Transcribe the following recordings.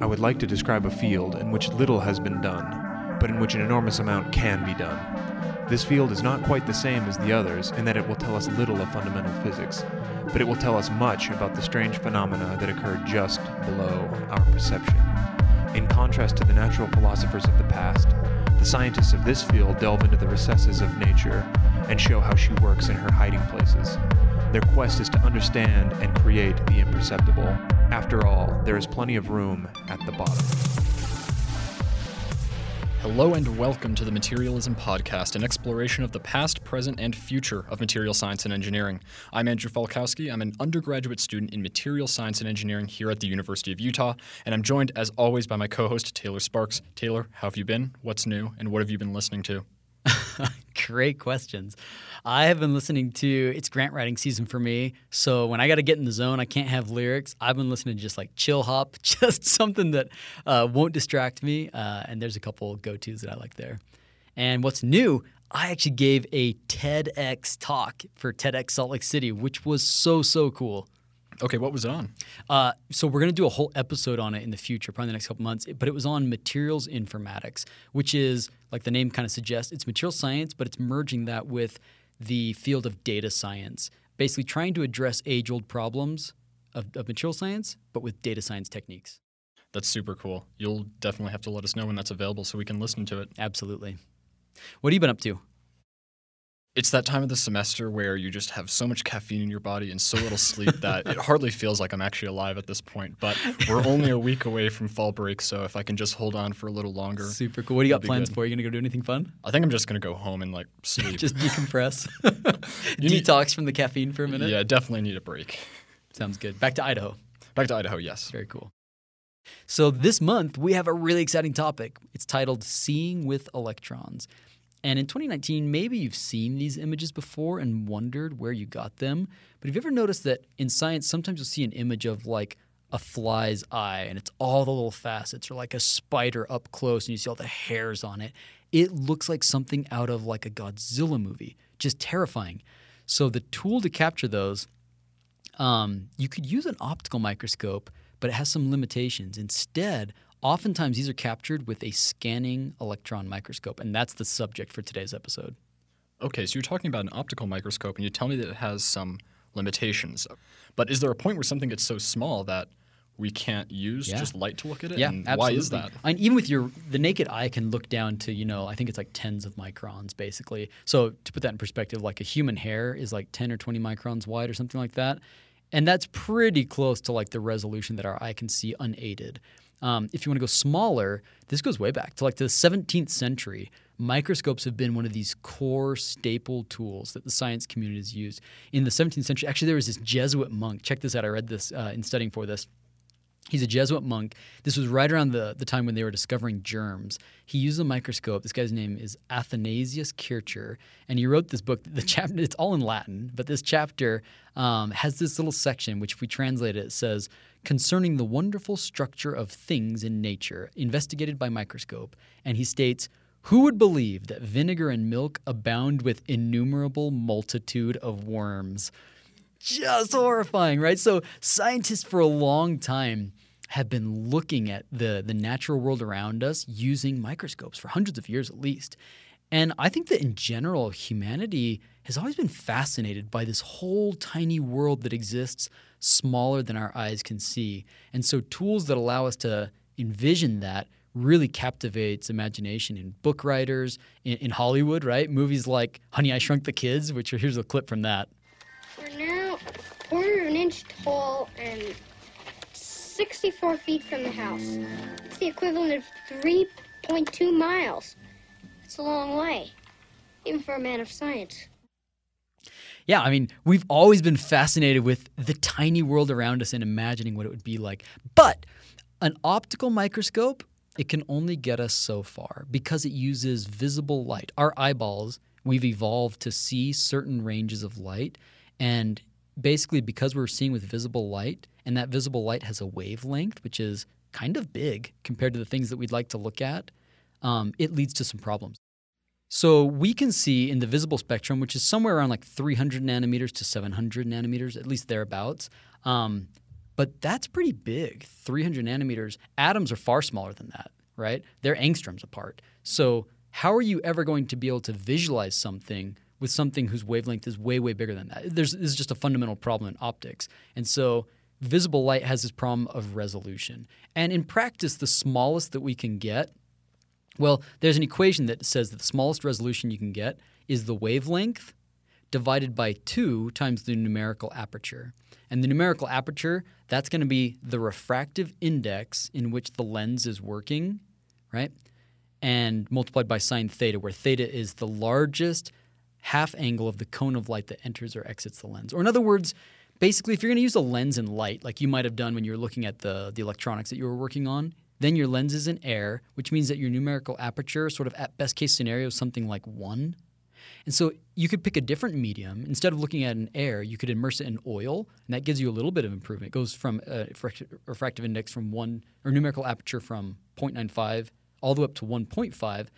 I would like to describe a field in which little has been done, but in which an enormous amount can be done. This field is not quite the same as the others in that it will tell us little of fundamental physics, but it will tell us much about the strange phenomena that occur just below our perception. In contrast to the natural philosophers of the past, the scientists of this field delve into the recesses of nature and show how she works in her hiding places. Their quest is to understand and create the imperceptible. After all, there is plenty of room at the bottom. Hello and welcome to the Materialism Podcast, an exploration of the past, present, and future of material science and engineering. I'm Andrew Falkowski. I'm an undergraduate student in material science and engineering here at the University of Utah, and I'm joined, as always, by my co host, Taylor Sparks. Taylor, how have you been? What's new? And what have you been listening to? Great questions. I have been listening to it's grant writing season for me. So when I got to get in the zone, I can't have lyrics. I've been listening to just like chill hop, just something that uh, won't distract me. Uh, and there's a couple go tos that I like there. And what's new, I actually gave a TEDx talk for TEDx Salt Lake City, which was so, so cool. Okay, what was it on? Uh, so we're going to do a whole episode on it in the future, probably in the next couple months. But it was on materials informatics, which is like the name kind of suggests, it's material science, but it's merging that with the field of data science, basically trying to address age-old problems of, of material science, but with data science techniques. That's super cool. You'll definitely have to let us know when that's available so we can listen to it. Absolutely. What have you been up to? It's that time of the semester where you just have so much caffeine in your body and so little sleep that it hardly feels like I'm actually alive at this point. But we're only a week away from fall break, so if I can just hold on for a little longer. Super cool. What do you got plans good. for? Are you going to go do anything fun? I think I'm just gonna go home and like sleep. Just decompress. You need- Detox from the caffeine for a minute? yeah, definitely need a break. Sounds good. Back to Idaho. Back to Idaho, yes. Very cool. So this month we have a really exciting topic. It's titled Seeing with Electrons. And in 2019, maybe you've seen these images before and wondered where you got them. But have you ever noticed that in science, sometimes you'll see an image of like a fly's eye and it's all the little facets, or like a spider up close and you see all the hairs on it? It looks like something out of like a Godzilla movie, just terrifying. So the tool to capture those um, you could use an optical microscope, but it has some limitations. Instead, oftentimes these are captured with a scanning electron microscope, and that's the subject for today's episode. Okay, so you're talking about an optical microscope and you tell me that it has some limitations. But is there a point where something gets so small that we can't use Yeah. just light to look at it? Yeah, and absolutely. why is that? And even with your the naked eye can look down to you know I think it's like tens of microns basically. So to put that in perspective, like a human hair is like ten or twenty microns wide or something like that, and that's pretty close to like the resolution that our eye can see unaided. Um, if you want to go smaller, this goes way back to like the 17th century. Microscopes have been one of these core staple tools that the science community has used. In the 17th century, actually, there was this Jesuit monk. Check this out. I read this uh, in studying for this. He's a Jesuit monk. This was right around the, the time when they were discovering germs. He used a microscope. This guy's name is Athanasius Kircher, and he wrote this book. The chapter it's all in Latin, but this chapter um, has this little section which, if we translate it, it says concerning the wonderful structure of things in nature, investigated by microscope. And he states. Who would believe that vinegar and milk abound with innumerable multitude of worms? just horrifying, right? So scientists for a long time have been looking at the the natural world around us using microscopes for hundreds of years at least. And I think that in general humanity has always been fascinated by this whole tiny world that exists smaller than our eyes can see. And so tools that allow us to envision that really captivates imagination in book writers, in, in Hollywood, right? Movies like Honey, I Shrunk the Kids, which are, here's a clip from that. We're now quarter of an inch tall and 64 feet from the house. It's the equivalent of 3.2 miles. It's a long way, even for a man of science. Yeah, I mean, we've always been fascinated with the tiny world around us and imagining what it would be like. But an optical microscope, it can only get us so far because it uses visible light. Our eyeballs, we've evolved to see certain ranges of light. And basically, because we're seeing with visible light, and that visible light has a wavelength, which is kind of big compared to the things that we'd like to look at, um, it leads to some problems. So we can see in the visible spectrum, which is somewhere around like 300 nanometers to 700 nanometers, at least thereabouts, um, But that's pretty big, 300 nanometers. Atoms are far smaller than that, right? They're angstroms apart. So how are you ever going to be able to visualize something with something whose wavelength is way, way bigger than that? There's, this is just a fundamental problem in optics. And so visible light has this problem of resolution. And in practice, the smallest that we can get, well, there's an equation that says that the smallest resolution you can get is the wavelength divided by 2 times the numerical aperture. And the numerical aperture, that's going to be the refractive index in which the lens is working, right? And multiplied by sine theta, where theta is the largest half angle of the cone of light that enters or exits the lens. Or in other words, basically, if you're going to use a lens and light, like you might have done when you were looking at the, the electronics that you were working on, then your lens is in air, which means that your numerical aperture, sort of at best case scenario, is something like one. And so you could pick a different medium. Instead of looking at an air, you could immerse it in oil, and that gives you a little bit of improvement. It goes from a refractive index from one, or numerical aperture from 0.95 all the way up to 1.5.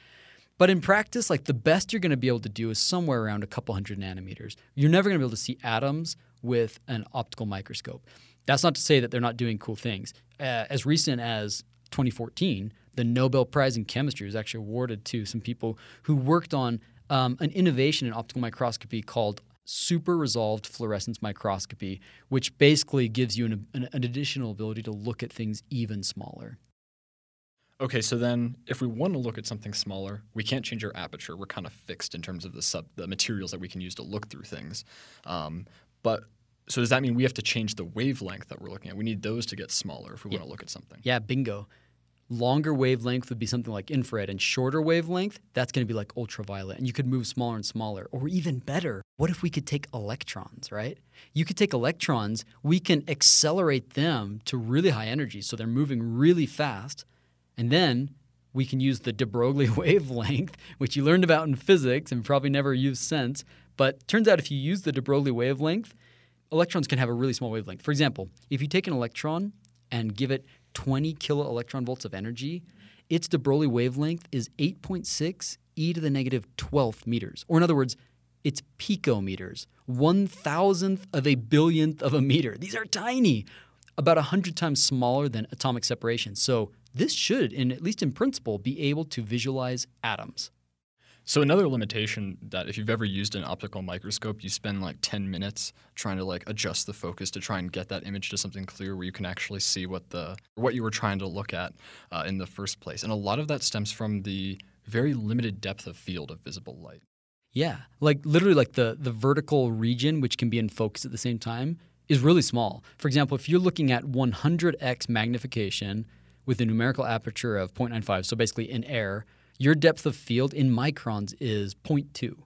But in practice, like the best you're going to be able to do is somewhere around a couple hundred nanometers. You're never going to be able to see atoms with an optical microscope. That's not to say that they're not doing cool things. Uh, as recent as 2014, the Nobel Prize in Chemistry was actually awarded to some people who worked on um, an innovation in optical microscopy called super resolved fluorescence microscopy, which basically gives you an, an, an, additional ability to look at things even smaller. Okay, so then if we want to look at something smaller, we can't change our aperture. We're kind of fixed in terms of the sub the materials that we can use to look through things. Um, but so does that mean we have to change the wavelength that we're looking at? We need those to get smaller if we yeah. want to look at something. Yeah, bingo longer wavelength would be something like infrared, and shorter wavelength, that's going to be like ultraviolet. And you could move smaller and smaller. Or even better, what if we could take electrons, right? You could take electrons, we can accelerate them to really high energy, so they're moving really fast. And then we can use the de Broglie wavelength, which you learned about in physics and probably never used since. But turns out if you use the de Broglie wavelength, electrons can have a really small wavelength. For example, if you take an electron and give it 20 kilo electron volts of energy, its de Broglie wavelength is 8.6 e to the negative 12th meters. Or in other words, it's picometers, one thousandth of a billionth of a meter. These are tiny, about 100 times smaller than atomic separation. So this should, in, at least in principle, be able to visualize atoms. So another limitation that if you've ever used an optical microscope, you spend like 10 minutes trying to like adjust the focus to try and get that image to something clear where you can actually see what the what you were trying to look at uh, in the first place. And a lot of that stems from the very limited depth of field of visible light. Yeah, like literally like the the vertical region which can be in focus at the same time is really small. For example, if you're looking at 100x magnification with a numerical aperture of 0.95, so basically in air, your depth of field in microns is 0.2.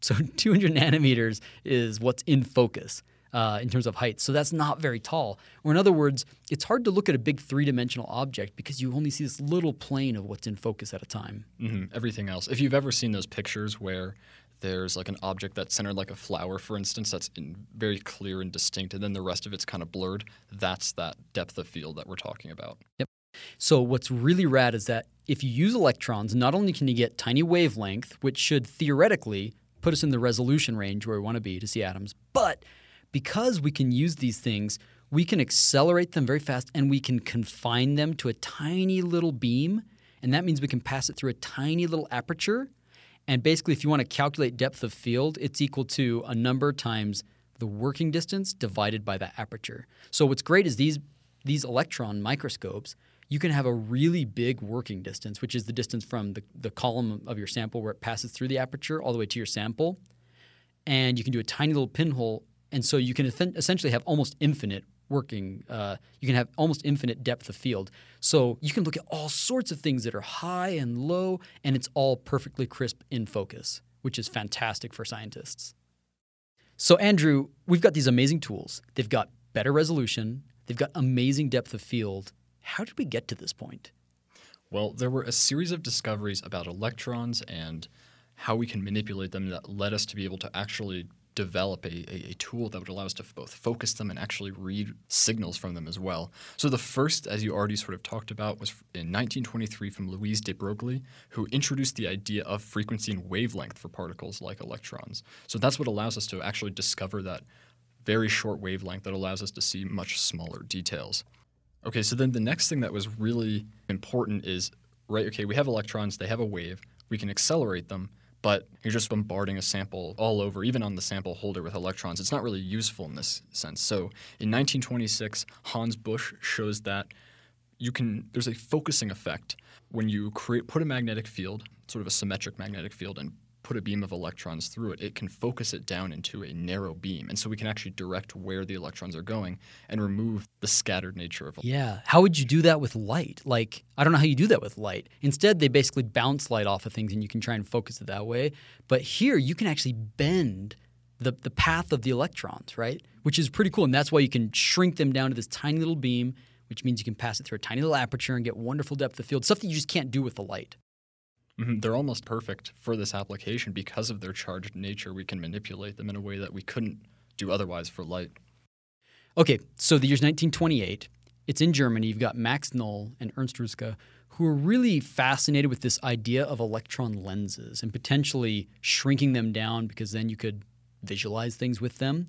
So 200 nanometers is what's in focus uh, in terms of height. So that's not very tall. Or in other words, it's hard to look at a big three-dimensional object because you only see this little plane of what's in focus at a time. Mm-hmm. Everything else. If you've ever seen those pictures where there's like an object that's centered like a flower, for instance, that's very clear and distinct, and then the rest of it's kind of blurred. That's that depth of field that we're talking about. Yep. So what's really rad is that if you use electrons, not only can you get tiny wavelength, which should theoretically put us in the resolution range where we want to be to see atoms, but because we can use these things, we can accelerate them very fast and we can confine them to a tiny little beam. And that means we can pass it through a tiny little aperture. And basically, if you want to calculate depth of field, it's equal to a number times the working distance divided by that aperture. So what's great is these these electron microscopes you can have a really big working distance, which is the distance from the, the column of your sample where it passes through the aperture all the way to your sample. And you can do a tiny little pinhole. And so you can essentially have almost infinite working, uh, you can have almost infinite depth of field. So you can look at all sorts of things that are high and low, and it's all perfectly crisp in focus, which is fantastic for scientists. So, Andrew, we've got these amazing tools. They've got better resolution, they've got amazing depth of field, how did we get to this point? Well, there were a series of discoveries about electrons and how we can manipulate them that led us to be able to actually develop a, a, tool that would allow us to both focus them and actually read signals from them as well. So the first, as you already sort of talked about, was in 1923 from Louise de Broglie, who introduced the idea of frequency and wavelength for particles like electrons. So that's what allows us to actually discover that very short wavelength that allows us to see much smaller details. Okay, so then the next thing that was really important is right, okay, we have electrons, they have a wave, we can accelerate them, but you're just bombarding a sample all over, even on the sample holder with electrons. It's not really useful in this sense. So in 1926, Hans Busch shows that you can there's a focusing effect when you create put a magnetic field, sort of a symmetric magnetic field, and put a beam of electrons through it, it can focus it down into a narrow beam. And so we can actually direct where the electrons are going and remove the scattered nature of Yeah. How would you do that with light? Like, I don't know how you do that with light. Instead, they basically bounce light off of things and you can try and focus it that way. But here, you can actually bend the, the path of the electrons, right? Which is pretty cool. And that's why you can shrink them down to this tiny little beam, which means you can pass it through a tiny little aperture and get wonderful depth of field, stuff that you just can't do with the light. Mhm, They're almost perfect for this application because of their charged nature. We can manipulate them in a way that we couldn't do otherwise for light. Okay, so the year's 1928. It's in Germany. You've got Max Knoll and Ernst Ruska, who are really fascinated with this idea of electron lenses and potentially shrinking them down because then you could visualize things with them.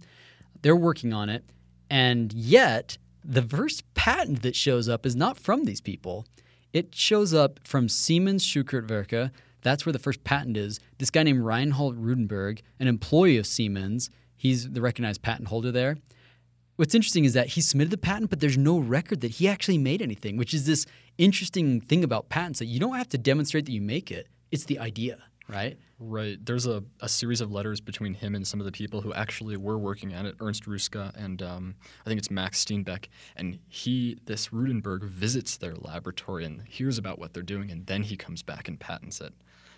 They're working on it. And yet, the first patent that shows up is not from these people. It shows up from Siemens Schuckertwerke. That's where the first patent is. This guy named Reinhold Rudenberg, an employee of Siemens, he's the recognized patent holder there. What's interesting is that he submitted the patent, but there's no record that he actually made anything, which is this interesting thing about patents that you don't have to demonstrate that you make it. It's the idea, right? Right. There's a, a series of letters between him and some of the people who actually were working at it, Ernst Ruska and um, I think it's Max Steenbeck. And he, this Rudenberg, visits their laboratory and hears about what they're doing, and then he comes back and patents it.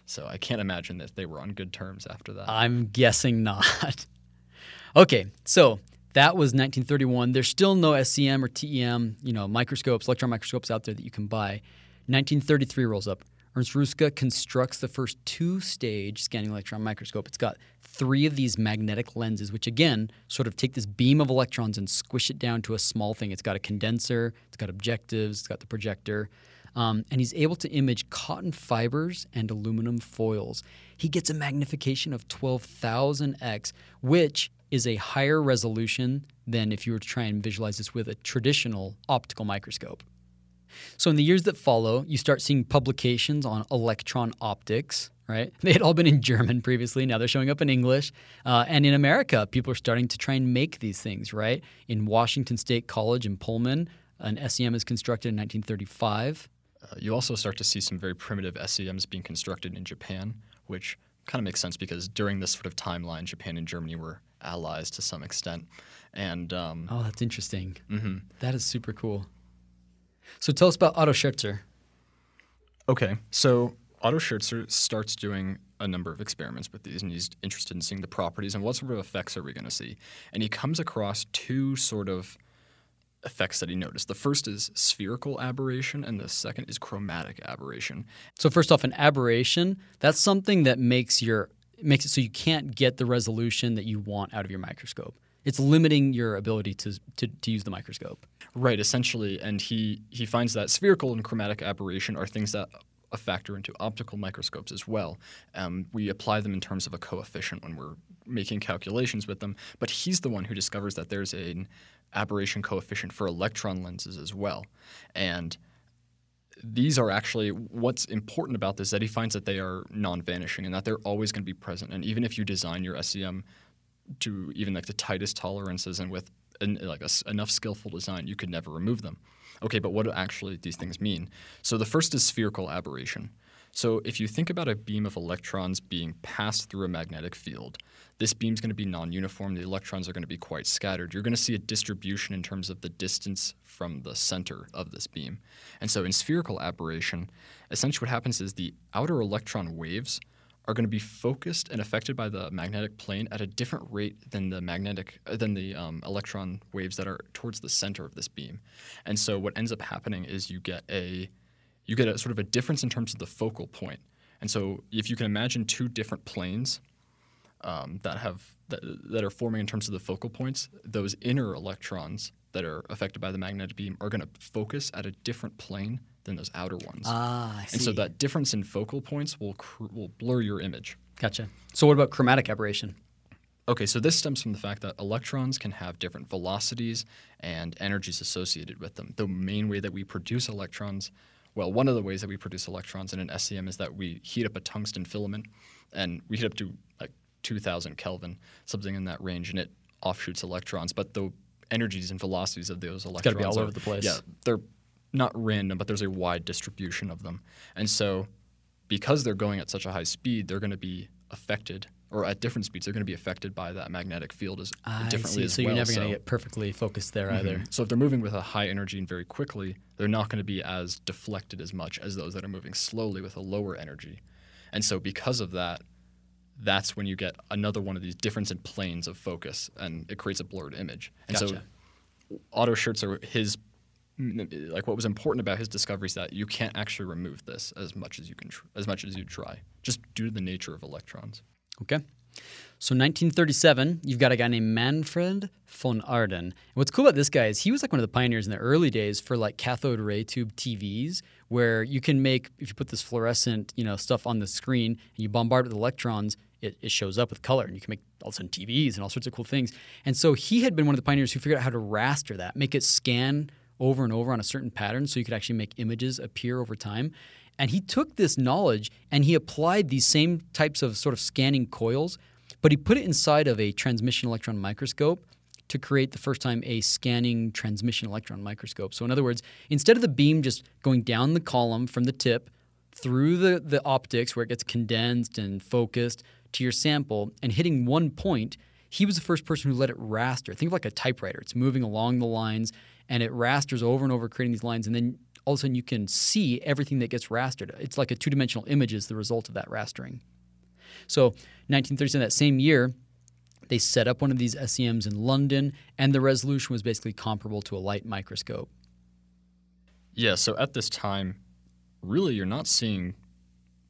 So I can't imagine that they were on good terms after that. I'm guessing not. okay, so that was 1931. There's still no SEM or TEM, you know, microscopes, electron microscopes out there that you can buy. 1933 rolls up. Ernst Ruska constructs the first two-stage scanning electron microscope. It's got three of these magnetic lenses, which again sort of take this beam of electrons and squish it down to a small thing. It's got a condenser, it's got objectives, it's got the projector. Um, and he's able to image cotton fibers and aluminum foils. He gets a magnification of 12,000x, which is a higher resolution than if you were to try and visualize this with a traditional optical microscope. So in the years that follow, you start seeing publications on electron optics. Right? They had all been in German previously. Now they're showing up in English. Uh, and in America, people are starting to try and make these things. Right? In Washington State College in Pullman, an SEM is constructed in 1935. Uh, you also start to see some very primitive SEMs being constructed in Japan, which kind of makes sense because during this sort of timeline, Japan and Germany were allies to some extent. And um, Oh, that's interesting. mhm. That is super cool. So tell us about Otto Scherzer. Okay, so Otto Scherzer starts doing a number of experiments with these, and he's interested in seeing the properties and what sort of effects are we going to see. And he comes across two sort of effects that he noticed. The first is spherical aberration, and the second is chromatic aberration. So first off, an aberration, that's something that makes your makes it so you can't get the resolution that you want out of your microscope. It's limiting your ability to, to, to use the microscope. Right, essentially, and he he finds that spherical and chromatic aberration are things that factor into optical microscopes as well. Um, we apply them in terms of a coefficient when we're making calculations with them, but he's the one who discovers that there's an aberration coefficient for electron lenses as well, and these are actually what's important about this that he finds that they are non-vanishing and that they're always going to be present. And even if you design your SEM to even like the tightest tolerances and with an, like a enough skillful design, you could never remove them. Okay, but what do actually these things mean? So the first is spherical aberration. So if you think about a beam of electrons being passed through a magnetic field, this beam is going to be non-uniform. The electrons are going to be quite scattered. You're going to see a distribution in terms of the distance from the center of this beam. And so in spherical aberration, essentially what happens is the outer electron waves are going to be focused and affected by the magnetic plane at a different rate than the magnetic uh, than the um, electron waves that are towards the center of this beam. And so what ends up happening is you get a you get a sort of a difference in terms of the focal point. And so if you can imagine two different planes um, that have that, that are forming in terms of the focal points, those inner electrons that are affected by the magnetic beam are going to focus at a different plane than those outer ones. Ah, I And so that difference in focal points will cr- will blur your image. Gotcha. So what about chromatic aberration? Okay, so this stems from the fact that electrons can have different velocities and energies associated with them. The main way that we produce electrons, well, one of the ways that we produce electrons in an SEM is that we heat up a tungsten filament and we heat up to like 2000 Kelvin, something in that range, and it offshoots electrons. But the energies and velocities of those electrons gotta be all are- over the place. Yeah, they're not random, but there's a wide distribution of them. And so because they're going at such a high speed, they're going to be affected, or at different speeds, they're going to be affected by that magnetic field as I differently see. as so well. you're never going to get perfectly focused there either. Mhm. So if they're moving with a high energy and very quickly, they're not going to be as deflected as much as those that are moving slowly with a lower energy. And so because of that, that's when you get another one of these difference in planes of focus, and it creates a blurred image. And Gotcha. so Otto Scherzer, his like what was important about his discovery is that you can't actually remove this as much as you can tr- as much as you try, just due to the nature of electrons. Okay. So 1937, you've got a guy named Manfred von Ardenne. And what's cool about this guy is he was like one of the pioneers in the early days for like cathode ray tube TVs, where you can make if you put this fluorescent, you know, stuff on the screen and you bombard it with electrons, it, it shows up with color, and you can make all of a sudden TVs and all sorts of cool things. And so he had been one of the pioneers who figured out how to raster that, make it scan over and over on a certain pattern, so you could actually make images appear over time. And he took this knowledge and he applied these same types of sort of scanning coils, but he put it inside of a transmission electron microscope to create the first time a scanning transmission electron microscope. So, in other words, instead of the beam just going down the column from the tip through the, the optics where it gets condensed and focused to your sample and hitting one point, he was the first person who let it raster. Think of like a typewriter. It's moving along the lines and it rasters over and over, creating these lines. And then all of a sudden you can see everything that gets rastered. It's like a two dimensional image is the result of that rastering. So, 1937, that same year, they set up one of these SEMs in London, and the resolution was basically comparable to a light microscope. Yeah, so at this time, really, you're not seeing.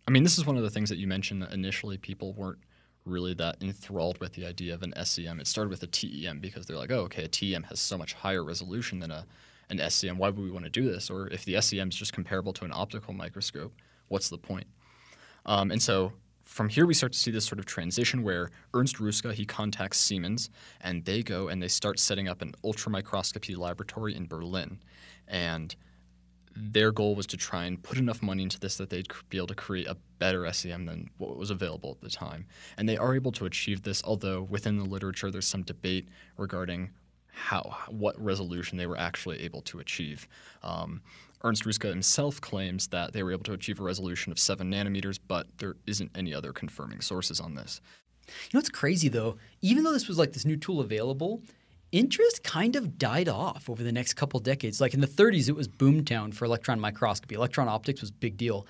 I mean, this is one of the things that you mentioned that initially people weren't really that enthralled with the idea of an SEM. It started with a TEM because they're like, oh, okay, a TEM has so much higher resolution than a an SEM. Why would we want to do this? Or if the SEM is just comparable to an optical microscope, what's the point? Um, and so from here we start to see this sort of transition where Ernst Ruska he contacts Siemens and they go and they start setting up an ultramicroscopy laboratory in Berlin, and their goal was to try and put enough money into this that they'd be able to create a better SEM than what was available at the time. And they are able to achieve this, although within the literature there's some debate regarding how what resolution they were actually able to achieve. Um, Ernst Ruska himself claims that they were able to achieve a resolution of seven nanometers, but there isn't any other confirming sources on this. You know what's crazy though? Even though this was like this new tool available, interest kind of died off over the next couple decades. Like in the 30s, it was boomtown for electron microscopy. Electron optics was big deal.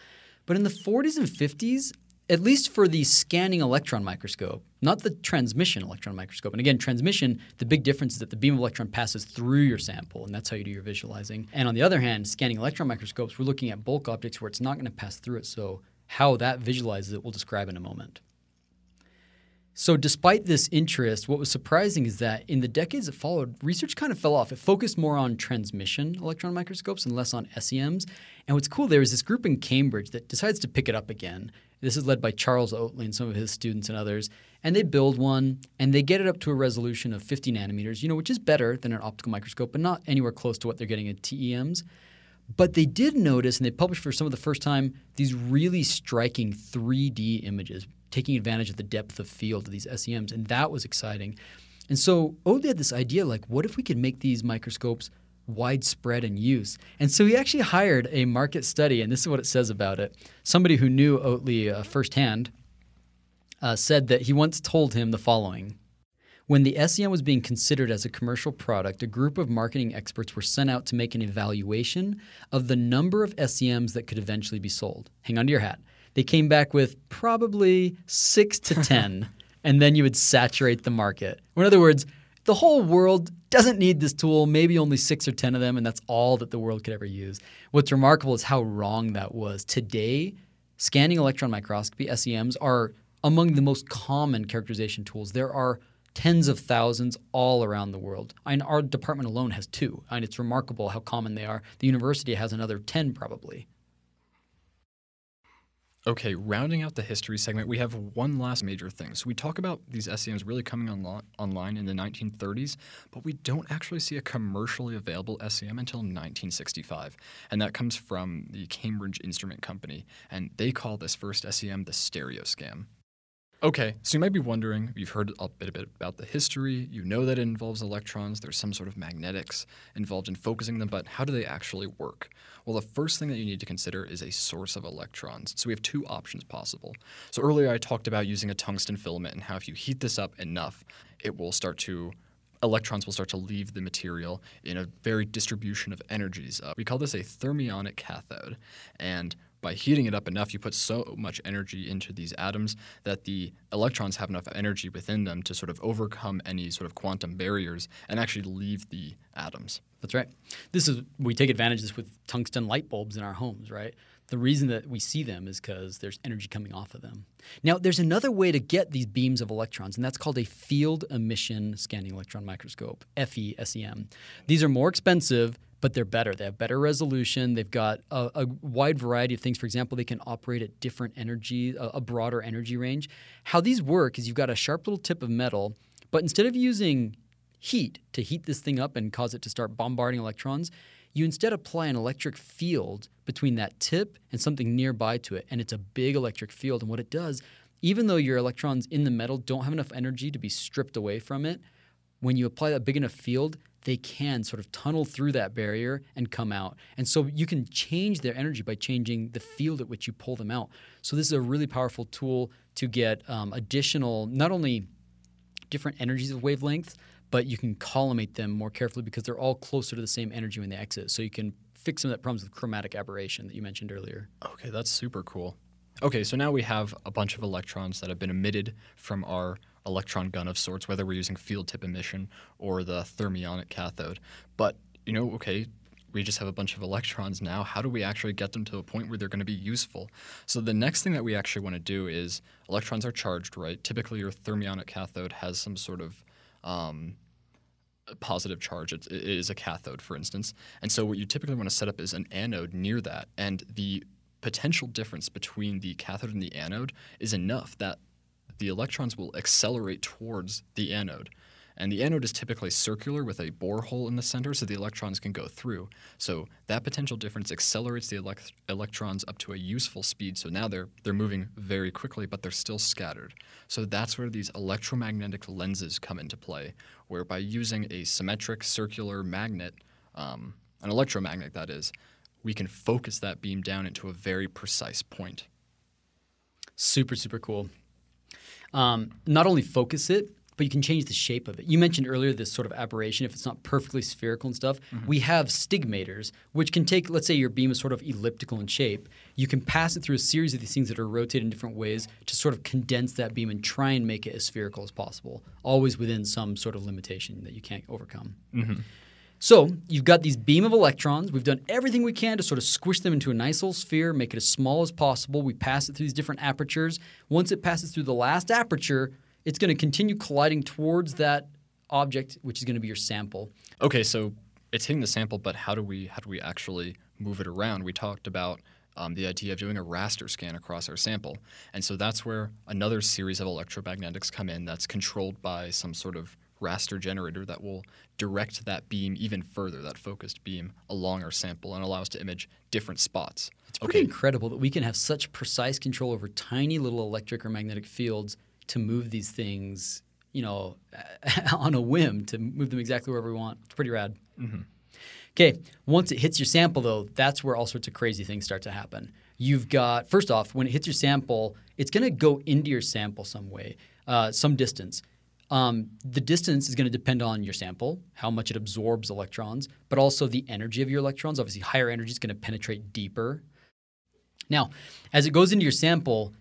But in the 40s and 50s, at least for the scanning electron microscope, not the transmission electron microscope. And again, transmission, the big difference is that the beam of electron passes through your sample, and that's how you do your visualizing. And on the other hand, scanning electron microscopes, we're looking at bulk objects where it's not going to pass through it. So how that visualizes it, we'll describe in a moment. So, despite this interest, what was surprising is that in the decades that followed, research kind of fell off. It focused more on transmission electron microscopes and less on SEMs. And what's cool, there is this group in Cambridge that decides to pick it up again. This is led by Charles Oatley and some of his students and others. And they build one and they get it up to a resolution of 50 nanometers, you know, which is better than an optical microscope, but not anywhere close to what they're getting at TEMs. But they did notice, and they published for some of the first time, these really striking 3D images, taking advantage of the depth of field of these SEMs, and that was exciting. And so Oatley had this idea, like, what if we could make these microscopes widespread in use? And so he actually hired a market study, and this is what it says about it. Somebody who knew Oatley uh, firsthand uh, said that he once told him the following. When the SEM was being considered as a commercial product, a group of marketing experts were sent out to make an evaluation of the number of SEMs that could eventually be sold. Hang on to your hat. They came back with probably six to 10, and then you would saturate the market. Or in other words, the whole world doesn't need this tool, maybe only six or 10 of them, and that's all that the world could ever use. What's remarkable is how wrong that was. Today, scanning electron microscopy, SEMs, are among the most common characterization tools. There are tens of thousands all around the world. And our department alone has two, and it's remarkable how common they are. The university has another 10 probably. Okay, rounding out the history segment, we have one last major thing. So we talk about these SEMs really coming onlo- online in the 1930s, but we don't actually see a commercially available SEM until 1965. And that comes from the Cambridge Instrument Company. And they call this first SEM the Stereoscan. Okay, so you might be wondering, you've heard a bit, a bit about the history, you know that it involves electrons, there's some sort of magnetics involved in focusing them, but how do they actually work? Well, the first thing that you need to consider is a source of electrons. So we have two options possible. So earlier I talked about using a tungsten filament and how if you heat this up enough, it will start to electrons will start to leave the material in a very distribution of energies. Uh, we call this a thermionic cathode. And by heating it up enough, you put so much energy into these atoms that the electrons have enough energy within them to sort of overcome any sort of quantum barriers and actually leave the atoms. That's right. This is we take advantage of this with tungsten light bulbs in our homes, right? The reason that we see them is because there's energy coming off of them. Now, there's another way to get these beams of electrons, and that's called a field emission scanning electron microscope, FESEM. These are more expensive, but they're better. They have better resolution. They've got a, a wide variety of things. For example, they can operate at different energy, a, a broader energy range. How these work is you've got a sharp little tip of metal, but instead of using heat to heat this thing up and cause it to start bombarding electrons, you instead apply an electric field between that tip and something nearby to it. And it's a big electric field. And what it does, even though your electrons in the metal don't have enough energy to be stripped away from it, when you apply that big enough field, they can sort of tunnel through that barrier and come out. And so you can change their energy by changing the field at which you pull them out. So this is a really powerful tool to get um, additional, not only different energies of wavelengths, but you can collimate them more carefully because they're all closer to the same energy when they exit. So you can fix some of that problems with chromatic aberration that you mentioned earlier. Okay, that's super cool. Okay, so now we have a bunch of electrons that have been emitted from our electron gun of sorts, whether we're using field tip emission or the thermionic cathode. But, you know, okay, we just have a bunch of electrons now. How do we actually get them to a point where they're going to be useful? So the next thing that we actually want to do is electrons are charged, right? Typically, your thermionic cathode has some sort of um, positive charge. It, it is a cathode, for instance. And so what you typically want to set up is an anode near that. And the potential difference between the cathode and the anode is enough that the electrons will accelerate towards the anode. And the anode is typically circular with a borehole in the center so the electrons can go through. So that potential difference accelerates the elect- electrons up to a useful speed. So now they're, they're moving very quickly, but they're still scattered. So that's where these electromagnetic lenses come into play, where by using a symmetric circular magnet, um, an electromagnet that is, we can focus that beam down into a very precise point. Super, super cool. Um, not only focus it, but you can change the shape of it. You mentioned earlier this sort of aberration, if it's not perfectly spherical and stuff. Mm-hmm. We have stigmators, which can take, let's say your beam is sort of elliptical in shape. You can pass it through a series of these things that are rotated in different ways to sort of condense that beam and try and make it as spherical as possible, always within some sort of limitation that you can't overcome. Mm-hmm. So you've got these beam of electrons. We've done everything we can to sort of squish them into a nice little sphere, make it as small as possible. We pass it through these different apertures. Once it passes through the last aperture, it's going to continue colliding towards that object, which is going to be your sample. Okay, so it's hitting the sample, but how do we how do we actually move it around? We talked about um, the idea of doing a raster scan across our sample, and so that's where another series of electromagnetics come in. That's controlled by some sort of raster generator that will direct that beam even further, that focused beam, along our sample and allow us to image different spots. It's pretty okay. incredible that we can have such precise control over tiny little electric or magnetic fields to move these things, you know, on a whim to move them exactly wherever we want. It's pretty rad. Mm-hmm. Okay, once it hits your sample, though, that's where all sorts of crazy things start to happen. You've got, first off, when it hits your sample, it's going to go into your sample some way, uh, some distance. Um, the distance is going to depend on your sample, how much it absorbs electrons, but also the energy of your electrons. Obviously, higher energy is going to penetrate deeper. Now, as it goes into your sample,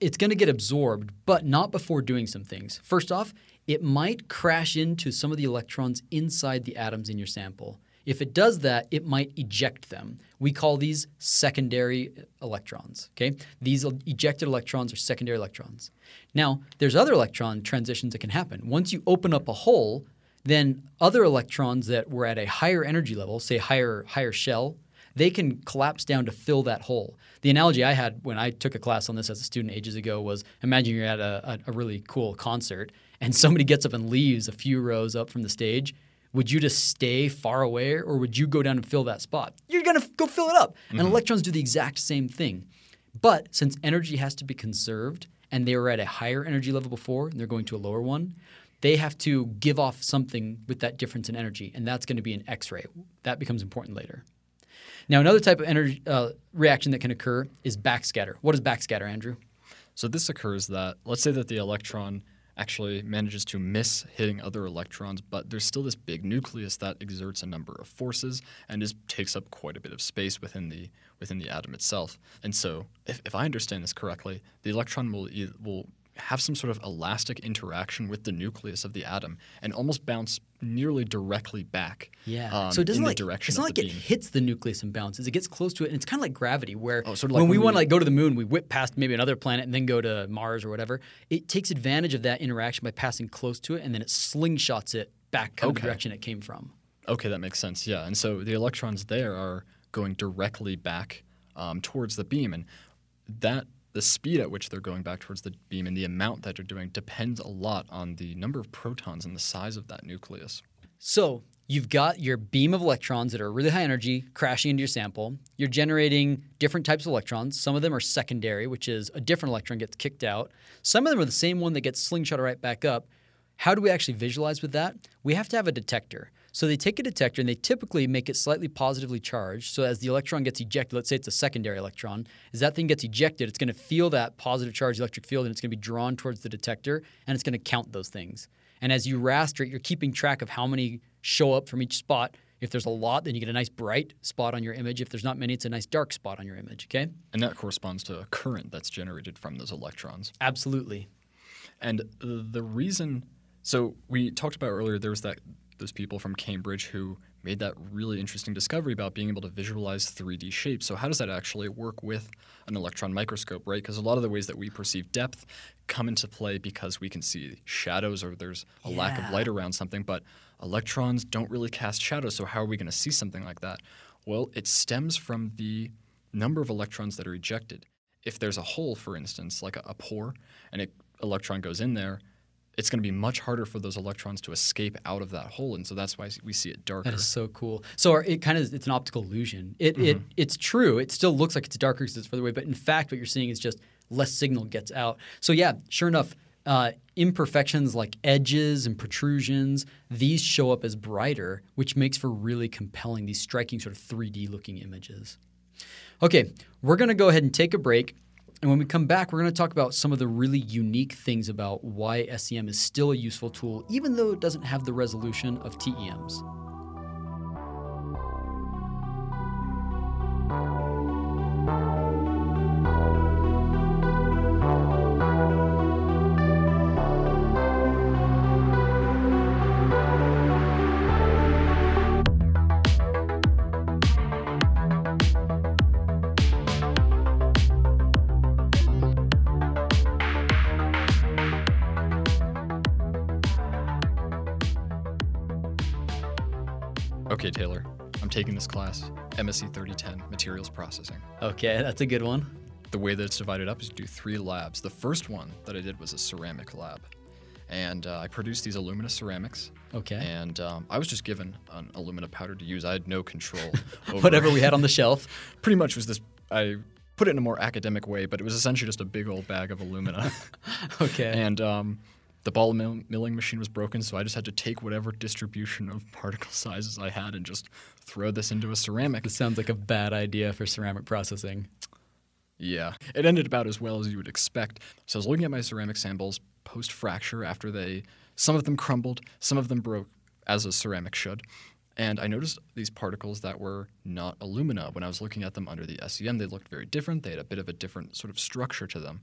it's going to get absorbed, but not before doing some things. First off, it might crash into some of the electrons inside the atoms in your sample. If it does that, it might eject them. We call these secondary electrons. Okay, these ejected electrons are secondary electrons. Now, there's other electron transitions that can happen. Once you open up a hole, then other electrons that were at a higher energy level, say higher higher shell, they can collapse down to fill that hole. The analogy I had when I took a class on this as a student ages ago was imagine you're at a, a, really cool concert and somebody gets up and leaves a few rows up from the stage. Would you just stay far away or would you go down and fill that spot? You're going to go fill it up. And electrons do the exact same thing. But since energy has to be conserved and they were at a higher energy level before and they're going to a lower one, they have to give off something with that difference in energy, and that's going to be an X-ray. That becomes important later. Now, another type of energy uh, reaction that can occur is backscatter. What is backscatter, Andrew? So this occurs that let's say that the electron actually manages to miss hitting other electrons, but there's still this big nucleus that exerts a number of forces and is, takes up quite a bit of space within the within the atom itself. And so, if, if I understand this correctly, the electron will will have some sort of elastic interaction with the nucleus of the atom and almost bounce nearly directly back. um, so it doesn't in like the direction it's not like it beam. hits the nucleus and bounces. It gets close to it, and it's kind of like gravity, where Oh, sort of like when we when want to like go to the moon, we whip past maybe another planet and then go to Mars or whatever. It takes advantage of that interaction by passing close to it, and then it slingshots it back kind of the direction it came from. Okay, that makes sense. Yeah, and so the electrons there are going directly back um, towards the beam, and that the speed at which they're going back towards the beam and the amount that they're doing depends a lot on the number of protons and the size of that nucleus. So you've got your beam of electrons that are really high energy crashing into your sample. You're generating different types of electrons. Some of them are secondary, which is a different electron gets kicked out. Some of them are the same one that gets slingshot right back up. How do we actually visualize with that? We have to have a detector. So they take a detector and they typically make it slightly positively charged. So as the electron gets ejected, let's say it's a secondary electron, as that thing gets ejected, it's going to feel that positive charge electric field and it's going to be drawn towards the detector and it's going to count those things. And as you raster it, you're keeping track of how many show up from each spot. If there's a lot, then you get a nice bright spot on your image. If there's not many, it's a nice dark spot on your image, okay? And that corresponds to a current that's generated from those electrons. Absolutely. And the the reason, so we talked about earlier, there was that those people from Cambridge who made that really interesting discovery about being able to visualize 3D shapes. So how does that actually work with an electron microscope, right? Because a lot of the ways that we perceive depth come into play because we can see shadows or there's a lack of light around something, but electrons don't really cast shadows. So how are we going to see something like that? Well, it stems from the number of electrons that are ejected. If there's a hole, for instance, like a, a pore, and an electron goes in there, it's going to be much harder for those electrons to escape out of that hole, and so that's why we see it darker. That is so cool. So it kind of it's an optical illusion. It, it it's true. It still looks like it's darker because it's further away, but in fact, what you're seeing is just less signal gets out. So yeah, sure enough, uh, imperfections like edges and protrusions these show up as brighter, which makes for really compelling these striking sort of 3D looking images. Okay, we're going to go ahead and take a break. And when we come back, we're going to talk about some of the really unique things about why SEM is still a useful tool, even though it doesn't have the resolution of TEMs. Materials Processing. Okay, that's a good one. The way that it's divided up is you do three labs. The first one that I did was a ceramic lab. And uh, I produced these alumina ceramics. Okay. And um, I was just given an alumina powder to use. I had no control over Whatever we had on the shelf. Pretty much was this. I put it in a more academic way, but it was essentially just a big old bag of alumina. Okay. and um, the ball mill- milling machine was broken, so I just had to take whatever distribution of particle sizes I had and just throw this into a ceramic. this sounds like a bad idea for ceramic processing. Yeah, it ended about as well as you would expect. So I was looking at my ceramic samples post fracture after they, some of them crumbled, some of them broke, as a ceramic should. And I noticed these particles that were not alumina. When I was looking at them under the SEM, they looked very different. They had a bit of a different sort of structure to them.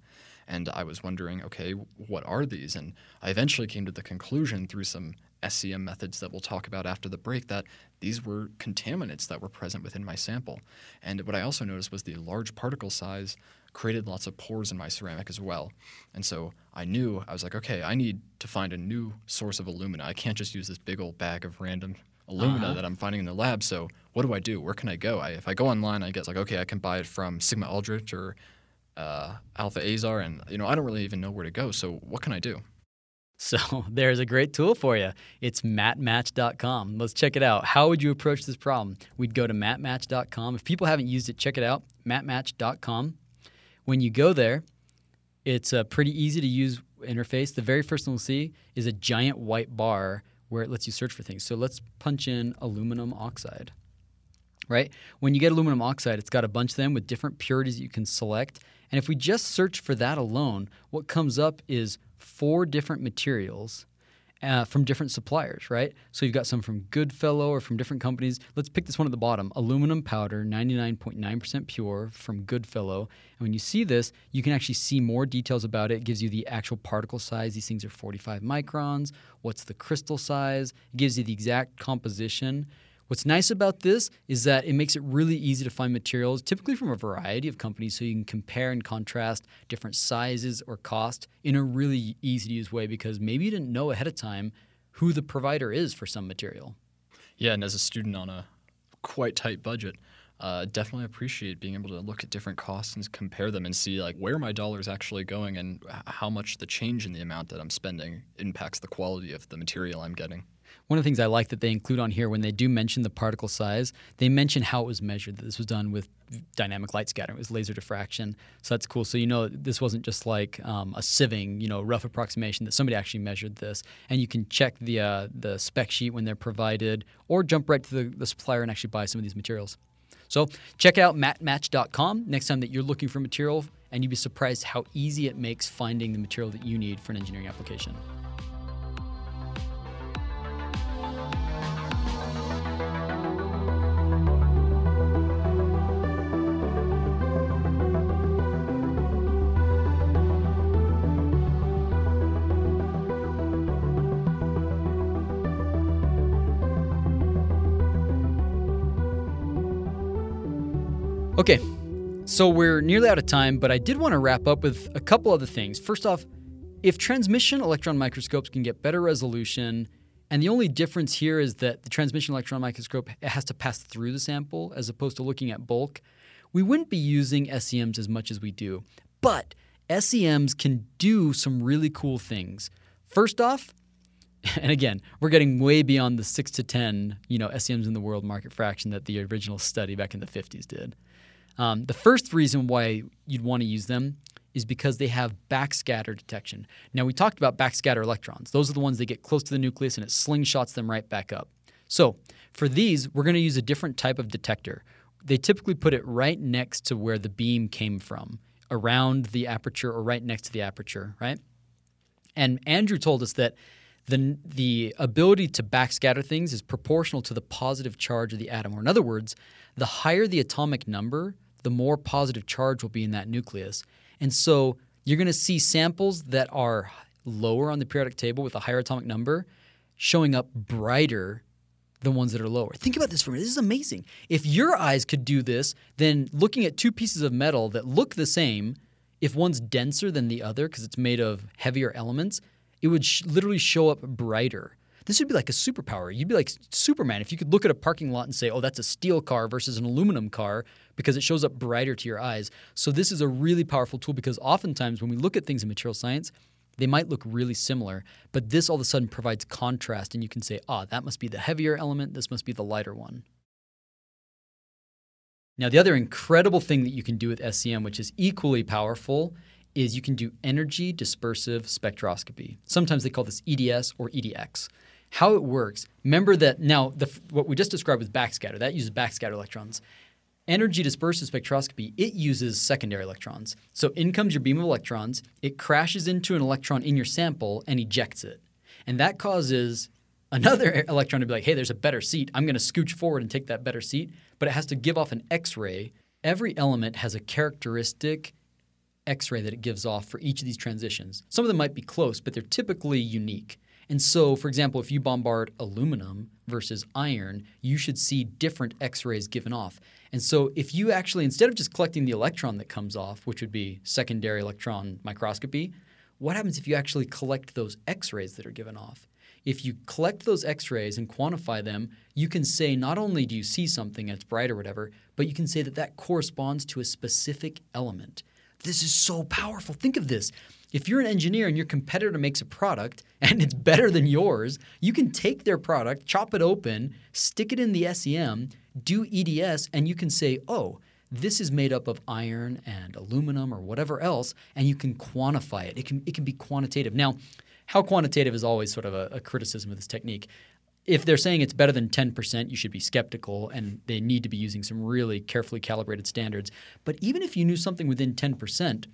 And I was wondering, okay, what are these? And I eventually came to the conclusion through some SEM methods that we'll talk about after the break that these were contaminants that were present within my sample. And what I also noticed was the large particle size created lots of pores in my ceramic as well. And so I knew, I was like, okay, I need to find a new source of alumina. I can't just use this big old bag of random alumina Uh-huh. that I'm finding in the lab. So what do I do? Where can I go? I, if I go online, I guess like okay, I can buy it from Sigma Aldrich or uh, Alfa Aesar, and you know I don't really even know where to go. So what can I do? So there's a great tool for you. It's matmatch.com. Let's check it out. How would you approach this problem? We'd go to matmatch.com. If people haven't used it, check it out. matmatch.com. When you go there, it's a pretty easy to use interface. The very first thing we'll see is a giant white bar where it lets you search for things. So let's punch in aluminum oxide. Right? When you get aluminum oxide, it's got a bunch of them with different purities you can select. And if we just search for that alone, what comes up is four different materials uh, from different suppliers, right? So you've got some from Goodfellow or from different companies. Let's pick this one at the bottom aluminum powder, 99.9% pure from Goodfellow. And when you see this, you can actually see more details about it. It gives you the actual particle size. These things are 45 microns. What's the crystal size? It gives you the exact composition. What's nice about this is that it makes it really easy to find materials, typically from a variety of companies, so you can compare and contrast different sizes or cost in a really easy to use way because maybe you didn't know ahead of time who the provider is for some material. Yeah, and as a student on a quite tight budget, uh, definitely appreciate being able to look at different costs and compare them and see like where my dollar is actually going and how much the change in the amount that I'm spending impacts the quality of the material I'm getting. One of the things I like that they include on here when they do mention the particle size, they mention how it was measured. That this was done with dynamic light scattering, it was laser diffraction. So that's cool. So you know this wasn't just like um, a sieving, you know, rough approximation. That somebody actually measured this, and you can check the uh, the spec sheet when they're provided, or jump right to the, the supplier and actually buy some of these materials. So check out matmatch.com next time that you're looking for material, and you'd be surprised how easy it makes finding the material that you need for an engineering application. Okay, so we're nearly out of time, but I did want to wrap up with a couple other things. First off, if transmission electron microscopes can get better resolution, and the only difference here is that the transmission electron microscope has to pass through the sample as opposed to looking at bulk, we wouldn't be using SEMs as much as we do. But SEMs can do some really cool things. First off, and again, we're getting way beyond the six to ten, you know, SEMs in the world market fraction that the original study back in the 50s did. Um, the first reason why you'd want to use them is because they have backscatter detection. Now, we talked about backscatter electrons. Those are the ones that get close to the nucleus and it slingshots them right back up. So, for these, we're going to use a different type of detector. They typically put it right next to where the beam came from, around the aperture or right next to the aperture, right? And Andrew told us that the, the ability to backscatter things is proportional to the positive charge of the atom. Or, in other words, the higher the atomic number, the more positive charge will be in that nucleus. And so you're going to see samples that are lower on the periodic table with a higher atomic number showing up brighter than ones that are lower. Think about this for a minute. This is amazing. If your eyes could do this, then looking at two pieces of metal that look the same, if one's denser than the other because it's made of heavier elements, it would sh- literally show up brighter. This would be like a superpower. You'd be like Superman if you could look at a parking lot and say, oh, that's a steel car versus an aluminum car because it shows up brighter to your eyes. So, this is a really powerful tool because oftentimes when we look at things in material science, they might look really similar, but this all of a sudden provides contrast, and you can say, ah, that must be the heavier element, this must be the lighter one. Now, the other incredible thing that you can do with SEM, which is equally powerful, is you can do energy dispersive spectroscopy. Sometimes they call this EDS or EDX. How it works, remember that now the, what we just described with backscatter, that uses backscatter electrons. Energy dispersive spectroscopy, it uses secondary electrons. So in comes your beam of electrons, it crashes into an electron in your sample and ejects it. And that causes another electron to be like, hey, there's a better seat. I'm going to scooch forward and take that better seat. But it has to give off an X ray. Every element has a characteristic X ray that it gives off for each of these transitions. Some of them might be close, but they're typically unique. And so, for example, if you bombard aluminum versus iron, you should see different X rays given off. And so, if you actually, instead of just collecting the electron that comes off, which would be secondary electron microscopy, what happens if you actually collect those X rays that are given off? if you collect those X-rays and quantify them, you can say not only do you see something and it's bright or whatever, but you can say that that corresponds to a specific element. This is so powerful. Think of this. If you're an engineer and your competitor makes a product and it's better than yours, you can take their product, chop it open, stick it in the SEM, do EDS, and you can say, oh, this is made up of iron and aluminum or whatever else, and you can quantify it. It can, it can be quantitative. Now, how quantitative is always sort of a, a criticism of this technique. If they're saying it's better than 10%, you should be skeptical and they need to be using some really carefully calibrated standards. But even if you knew something within 10%,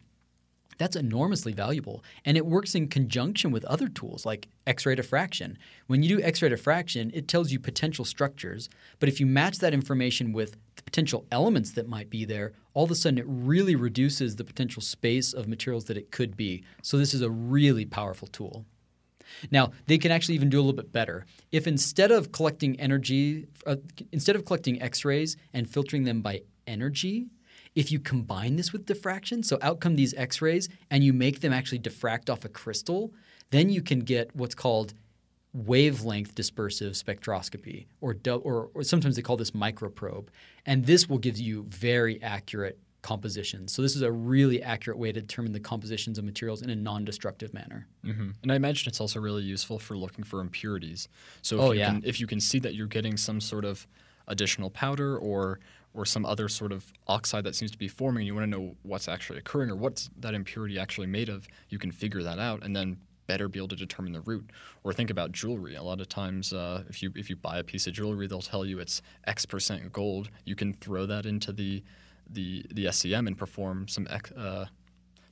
that's enormously valuable. And it works in conjunction with other tools like X ray diffraction. When you do X ray diffraction, it tells you potential structures. But if you match that information with the potential elements that might be there, all of a sudden it really reduces the potential space of materials that it could be. So this is a really powerful tool. Now, they can actually even do a little bit better. If instead of collecting energy, uh, instead of collecting X rays and filtering them by energy, if you combine this with diffraction, so out come these X rays and you make them actually diffract off a crystal, then you can get what's called wavelength dispersive spectroscopy, or, or, or sometimes they call this microprobe. And this will give you very accurate compositions. So this is a really accurate way to determine the compositions of materials in a non-destructive manner. Mm-hmm. And I imagine it's also really useful for looking for impurities. So if oh, you yeah. can if you can see that you're getting some sort of additional powder or or some other sort of oxide that seems to be forming and you want to know what's actually occurring or what's that impurity actually made of, you can figure that out and then better be able to determine the root. Or think about jewelry. A lot of times, uh, if you if you buy a piece of jewelry, they'll tell you it's X percent gold. You can throw that into the the the SEM and perform some uh,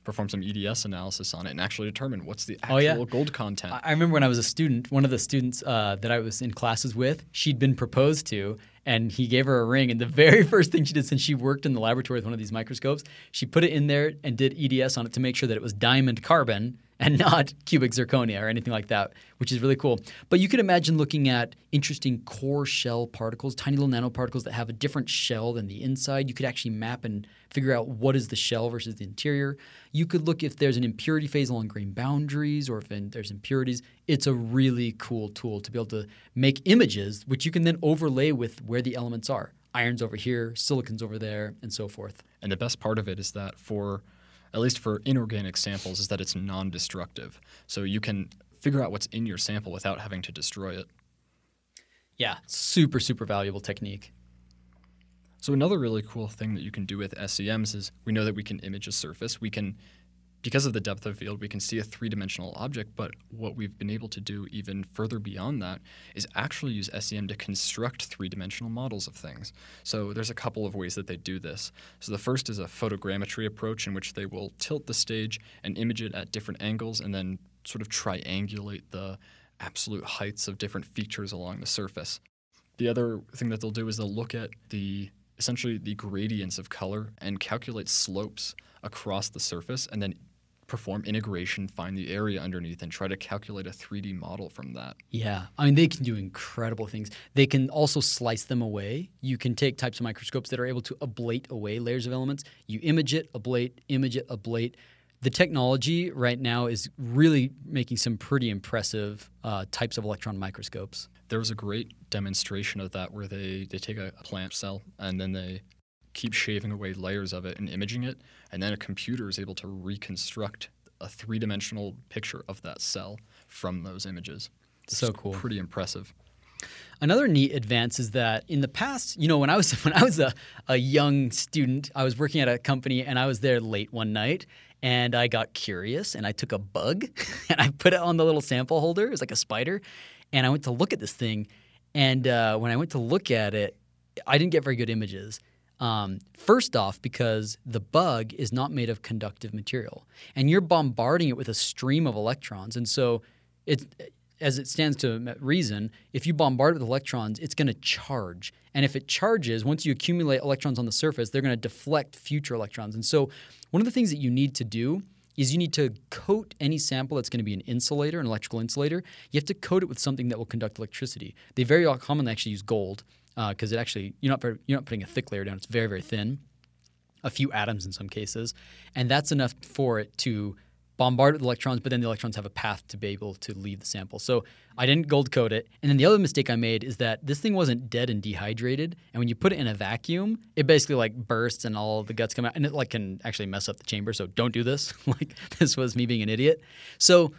perform some EDS analysis on it and actually determine what's the actual oh, yeah. gold content. I remember when I was a student, one of the students uh, that I was in classes with, she'd been proposed to, and he gave her a ring. And the very first thing she did, since she worked in the laboratory with one of these microscopes, she put it in there and did EDS on it to make sure that it was diamond carbon and not cubic zirconia or anything like that, which is really cool. But you could imagine looking at interesting core shell particles, tiny little nanoparticles that have a different shell than the inside. You could actually map and figure out what is the shell versus the interior. You could look if there's an impurity phase along grain boundaries or if there's impurities. It's a really cool tool to be able to make images, which you can then overlay with where the elements are. Iron's over here, silicon's over there, and so forth. And the best part of it is that for at least for inorganic samples, is that it's non destructive. So you can figure out what's in your sample without having to destroy it. Yeah, super, super valuable technique. So another really cool thing that you can do with SEMs is we know that we can image a surface. We can because of the depth of field, we can see a three dimensional object, but what we've been able to do even further beyond that is actually use SEM to construct three dimensional models of things. So there's a couple of ways that they do this. So the first is a photogrammetry approach in which they will tilt the stage and image it at different angles and then sort of triangulate the absolute heights of different features along the surface. The other thing that they'll do is they'll look at the essentially the gradients of color and calculate slopes across the surface and then perform integration, find the area underneath, and try to calculate a 3D model from that. Yeah. I mean, they can do incredible things. They can also slice them away. You can take types of microscopes that are able to ablate away layers of elements. You image it, ablate, image it, ablate. The technology right now is really making some pretty impressive uh, types of electron microscopes. There was a great demonstration of that where they, they take a plant cell and then they keep shaving away layers of it and imaging it, and then a computer is able to reconstruct a three dimensional picture of that cell from those images. so cool. Pretty impressive. Another neat advance is that in the past, you know, when I was when I was a, a young student, I was working at a company and I was there late one night and I got curious and I took a bug and I put it on the little sample holder. It was like a spider. And I went to look at this thing. And uh, when I went to look at it, I didn't get very good images. Um, first off, because the bug is not made of conductive material, and you're bombarding it with a stream of electrons, and so as it stands to reason, if you bombard it with electrons, it's going to charge, and if it charges, once you accumulate electrons on the surface, they're going to deflect future electrons, and so one of the things that you need to do is you need to coat any sample that's going to be an insulator, an electrical insulator. You have to coat it with something that will conduct electricity. They very commonly actually use gold because uh, it actually you're not you're not putting a thick layer down. It's very very thin, a few atoms in some cases, and that's enough for it to bombard it with electrons, but then the electrons have a path to be able to leave the sample. So I didn't gold coat it. And then the other mistake I made is that this thing wasn't dead and dehydrated. And when you put it in a vacuum, it basically like bursts and all the guts come out, and it like can actually mess up the chamber. So don't do this. like this was me being an idiot. So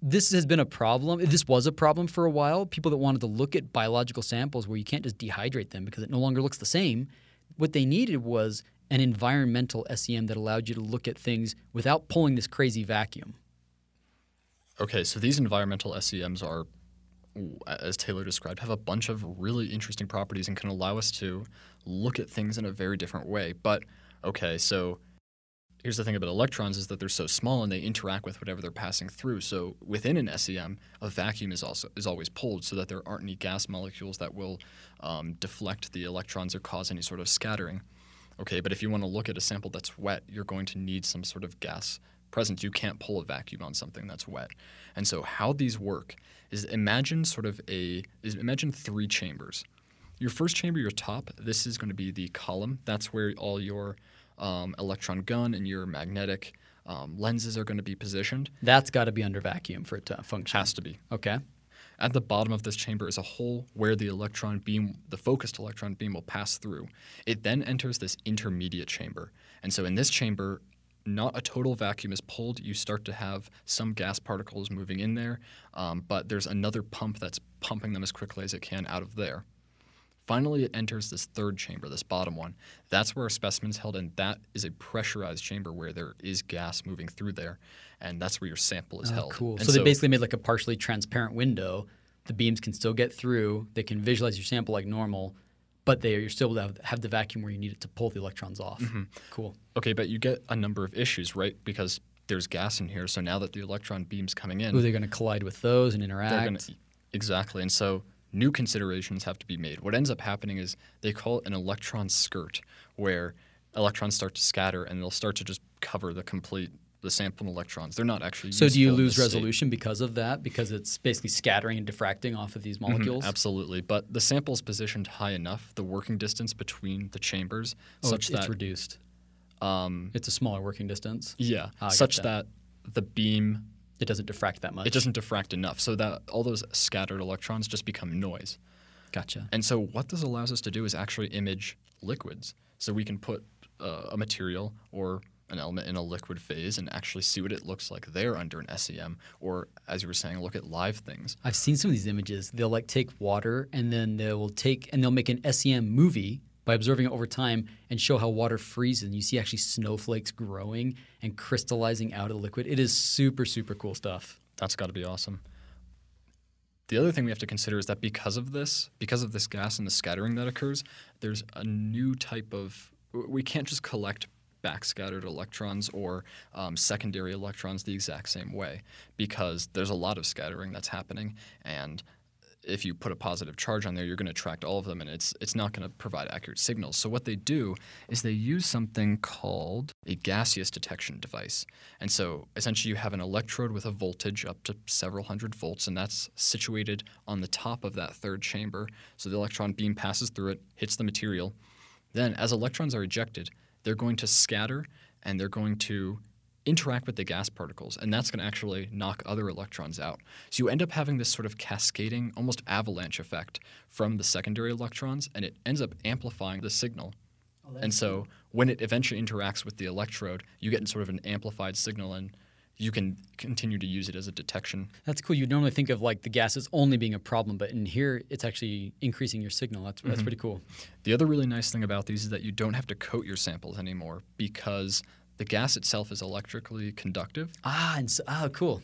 this has been a problem. This was a problem for a while. People that wanted to look at biological samples where you can't just dehydrate them because it no longer looks the same. What they needed was an environmental SEM that allowed you to look at things without pulling this crazy vacuum. Okay, so these environmental SEMs are, as Taylor described, have a bunch of really interesting properties and can allow us to look at things in a very different way. But okay, so here's the thing about electrons is that they're so small and they interact with whatever they're passing through. So within an SEM, a vacuum is also is always pulled so that there aren't any gas molecules that will um, deflect the electrons or cause any sort of scattering. Okay, but if you want to look at a sample that's wet, you're going to need some sort of gas present. You can't pull a vacuum on something that's wet. And so how these work is imagine sort of a is imagine three chambers. Your first chamber, your top, this is going to be the column. That's where all your um, electron gun and your magnetic um, lenses are going to be positioned. That's got to be under vacuum for it to function. Has to be. Okay. At the bottom of this chamber is a hole where the electron beam, the focused electron beam, will pass through. It then enters this intermediate chamber. And so in this chamber, not a total vacuum is pulled. You start to have some gas particles moving in there, um, but there's another pump that's pumping them as quickly as it can out of there. Finally, it enters this third chamber, this bottom one. That's where a specimen is held, and that is a pressurized chamber where there is gas moving through there, and that's where your sample is Oh, held. cool. And So, they basically made like a partially transparent window. The beams can still get through. They can visualize your sample like normal, but they you're still able to have, have the vacuum where you need it to pull the electrons off. Mm-hmm. Cool. okay, but you get a number of issues, right? Because there's gas in here, so now that the electron beam's coming in, Ooh, they're going to collide with those and interact. exactly, and so new considerations have to be made. What ends up happening is they call it an electron skirt, where electrons start to scatter and they'll start to just cover the complete the sample electrons. They're not actually. So do you lose this state. resolution because of that? Because it's basically scattering and diffracting off of these molecules? Mm-hmm, Absolutely, but the sample is positioned high enough, the working distance between the chambers, Oh, such it's, it's reduced. um, It's a smaller working distance. yeah, Ah, such that. that the beam It doesn't diffract that much. it doesn't diffract enough, so that all those scattered electrons just become noise. Gotcha. And so what this allows us to do is actually image liquids. So we can put uh, a material or an element in a liquid phase and actually see what it looks like there under an SEM, or as you were saying, look at live things. I've seen some of these images. They'll like take water and then they will take and they'll make an SEM movie by observing it over time and show how water freezes. And you see actually snowflakes growing and crystallizing out of the liquid. It is super, super cool stuff. That's got to be awesome. The other thing we have to consider is that because of this, because of this gas and the scattering that occurs, there's a new type of. We can't just collect backscattered electrons or um, secondary electrons the exact same way because there's a lot of scattering that's happening and if you put a positive charge on there, you're going to attract all of them, and it's it's not going to provide accurate signals. So what they do is they use something called a gaseous detection device, and so essentially you have an electrode with a voltage up to several hundred volts, and that's situated on the top of that third chamber. So the electron beam passes through it, hits the material. Then, as electrons are ejected, they're going to scatter and they're going to interact with the gas particles, and that's going to actually knock other electrons out. So you end up having this sort of cascading, almost avalanche effect from the secondary electrons, and it ends up amplifying the signal. Oh, and so when it eventually interacts with the electrode, you get sort of an amplified signal, and you can continue to use it as a detection. That's cool. You'd normally think of like the gases only being a problem, but in here it's actually increasing your signal. That's that's mm-hmm. pretty cool. The other really nice thing about these is that you don't have to coat your samples anymore because the gas itself is electrically conductive. Ah, and so, ah, cool.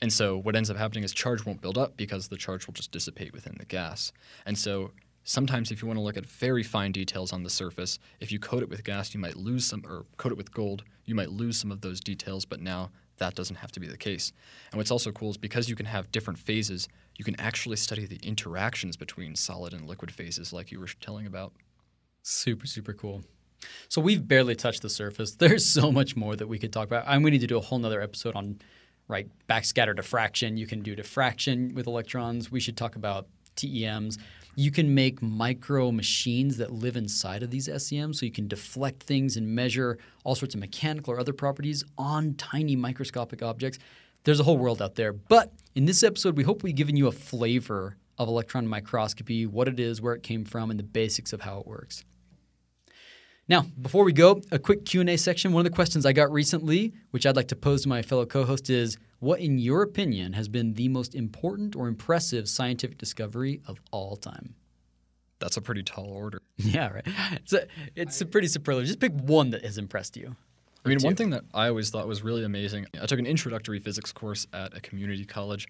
And so what ends up happening is charge won't build up because the charge will just dissipate within the gas. And so sometimes if you want to look at very fine details on the surface, if you coat it with gas, you might lose some or coat it with gold, you might lose some of those details, but now that doesn't have to be the case. And what's also cool is because you can have different phases, you can actually study the interactions between solid and liquid phases like you were telling about. Super, super cool. So we've barely touched the surface. There's so much more that we could talk about. And we need to do a whole nother episode on right backscatter diffraction. You can do diffraction with electrons. We should talk about TEMs. You can make micro machines that live inside of these SEMs, so you can deflect things and measure all sorts of mechanical or other properties on tiny microscopic objects. There's a whole world out there. But in this episode, we hope we've given you a flavor of electron microscopy, what it is, where it came from, and the basics of how it works. Now, before we go, a quick Q&A section. One of the questions I got recently, which I'd like to pose to my fellow co-host is, what in your opinion has been the most important or impressive scientific discovery of all time? That's a pretty tall order. Yeah, right. It's a, it's a pretty superlative. Just pick one that has impressed you. I mean, one thing that I always thought was really amazing, I took an introductory physics course at a community college.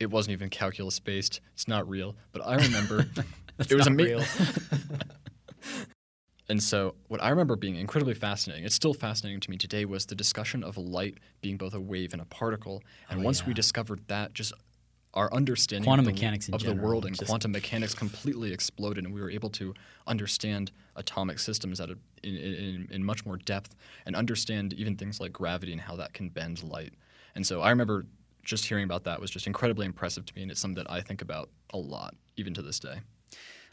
It wasn't even calculus based. It's not real, but I remember it was amazing. And so, what I remember being incredibly fascinating, it's still fascinating to me today, was the discussion of light being both a wave and a particle. And Oh, once we discovered that, just our understanding Quantum of the, mechanics in of the world and quantum mechanics completely exploded, and we were able to understand atomic systems at a, in, in, in much more depth and understand even things like gravity and how that can bend light. And so, I remember just hearing about that was just incredibly impressive to me, and it's something that I think about a lot, even to this day.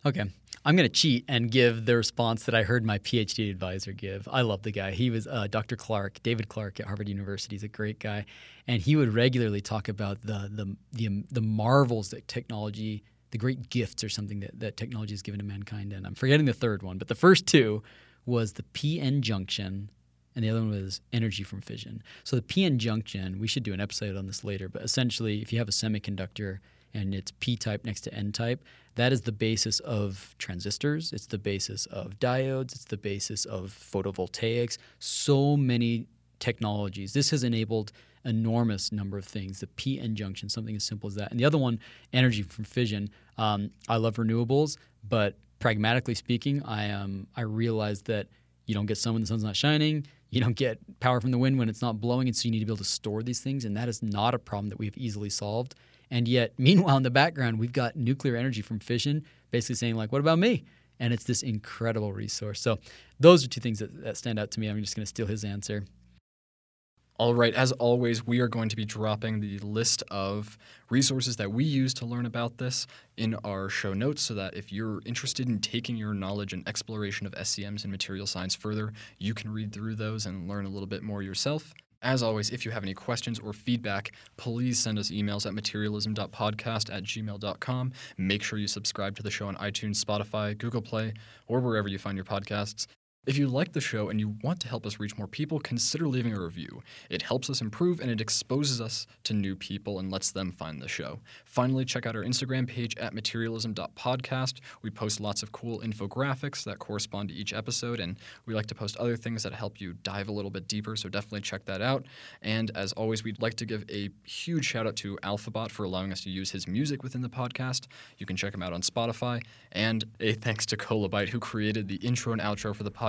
Okay. I'm going to cheat and give the response that I heard my PhD advisor give. I love the guy. He was uh, Dr. Clarke, David Clarke at Harvard University. He's a great guy. And he would regularly talk about the, the, the, the marvels that technology, the great gifts or something that, that technology has given to mankind. And I'm forgetting the third one, but the first two was the PN junction and the other one was energy from fission. So the PN junction, we should do an episode on this later, but essentially, if you have a semiconductor and it's P type next to N type, that is the basis of transistors. It's the basis of diodes. It's the basis of photovoltaics. So many technologies. This has enabled enormous number of things. The PN junction, something as simple as that, and the other one, energy from fission. Um, I love renewables, but pragmatically speaking, I um, I realize that you don't get sun when the sun's not shining. You don't get power from the wind when it's not blowing, and so you need to be able to store these things. And that is not a problem that we have easily solved. And yet, meanwhile, in the background, we've got nuclear energy from fission, basically saying like, "What about me?" And it's this incredible resource. So, those are two things that, that stand out to me. I'm just going to steal his answer. All right, as always, we are going to be dropping the list of resources that we use to learn about this in our show notes so that if you're interested in taking your knowledge and exploration of SEMs and material science further, you can read through those and learn a little bit more yourself. As always, if you have any questions or feedback, please send us emails at materialism.podcast at gmail.com. Make sure you subscribe to the show on iTunes, Spotify, Google Play, or wherever you find your podcasts. If you like the show and you want to help us reach more people, consider leaving a review. It helps us improve and it exposes us to new people and lets them find the show. Finally, check out our Instagram page at materialism.podcast. We post lots of cool infographics that correspond to each episode, and we like to post other things that help you dive a little bit deeper, so definitely check that out. And as always, we'd like to give a huge shout out to Alphabot for allowing us to use his music within the podcast. You can check him out on Spotify. And a thanks to Kolabyte, who created the intro and outro for the podcast.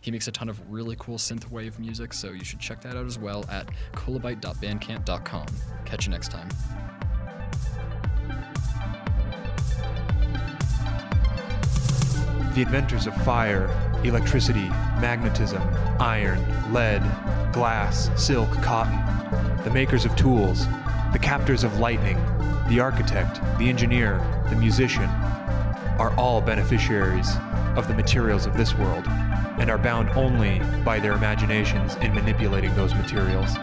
He makes a ton of really cool synthwave music, so you should check that out as well at kolabyte.bandcamp.com. Catch you next time. The inventors of fire, electricity, magnetism, iron, lead, glass, silk, cotton, the makers of tools, the captors of lightning, the architect, the engineer, the musician, are all beneficiaries of the materials of this world and are bound only by their imaginations in manipulating those materials.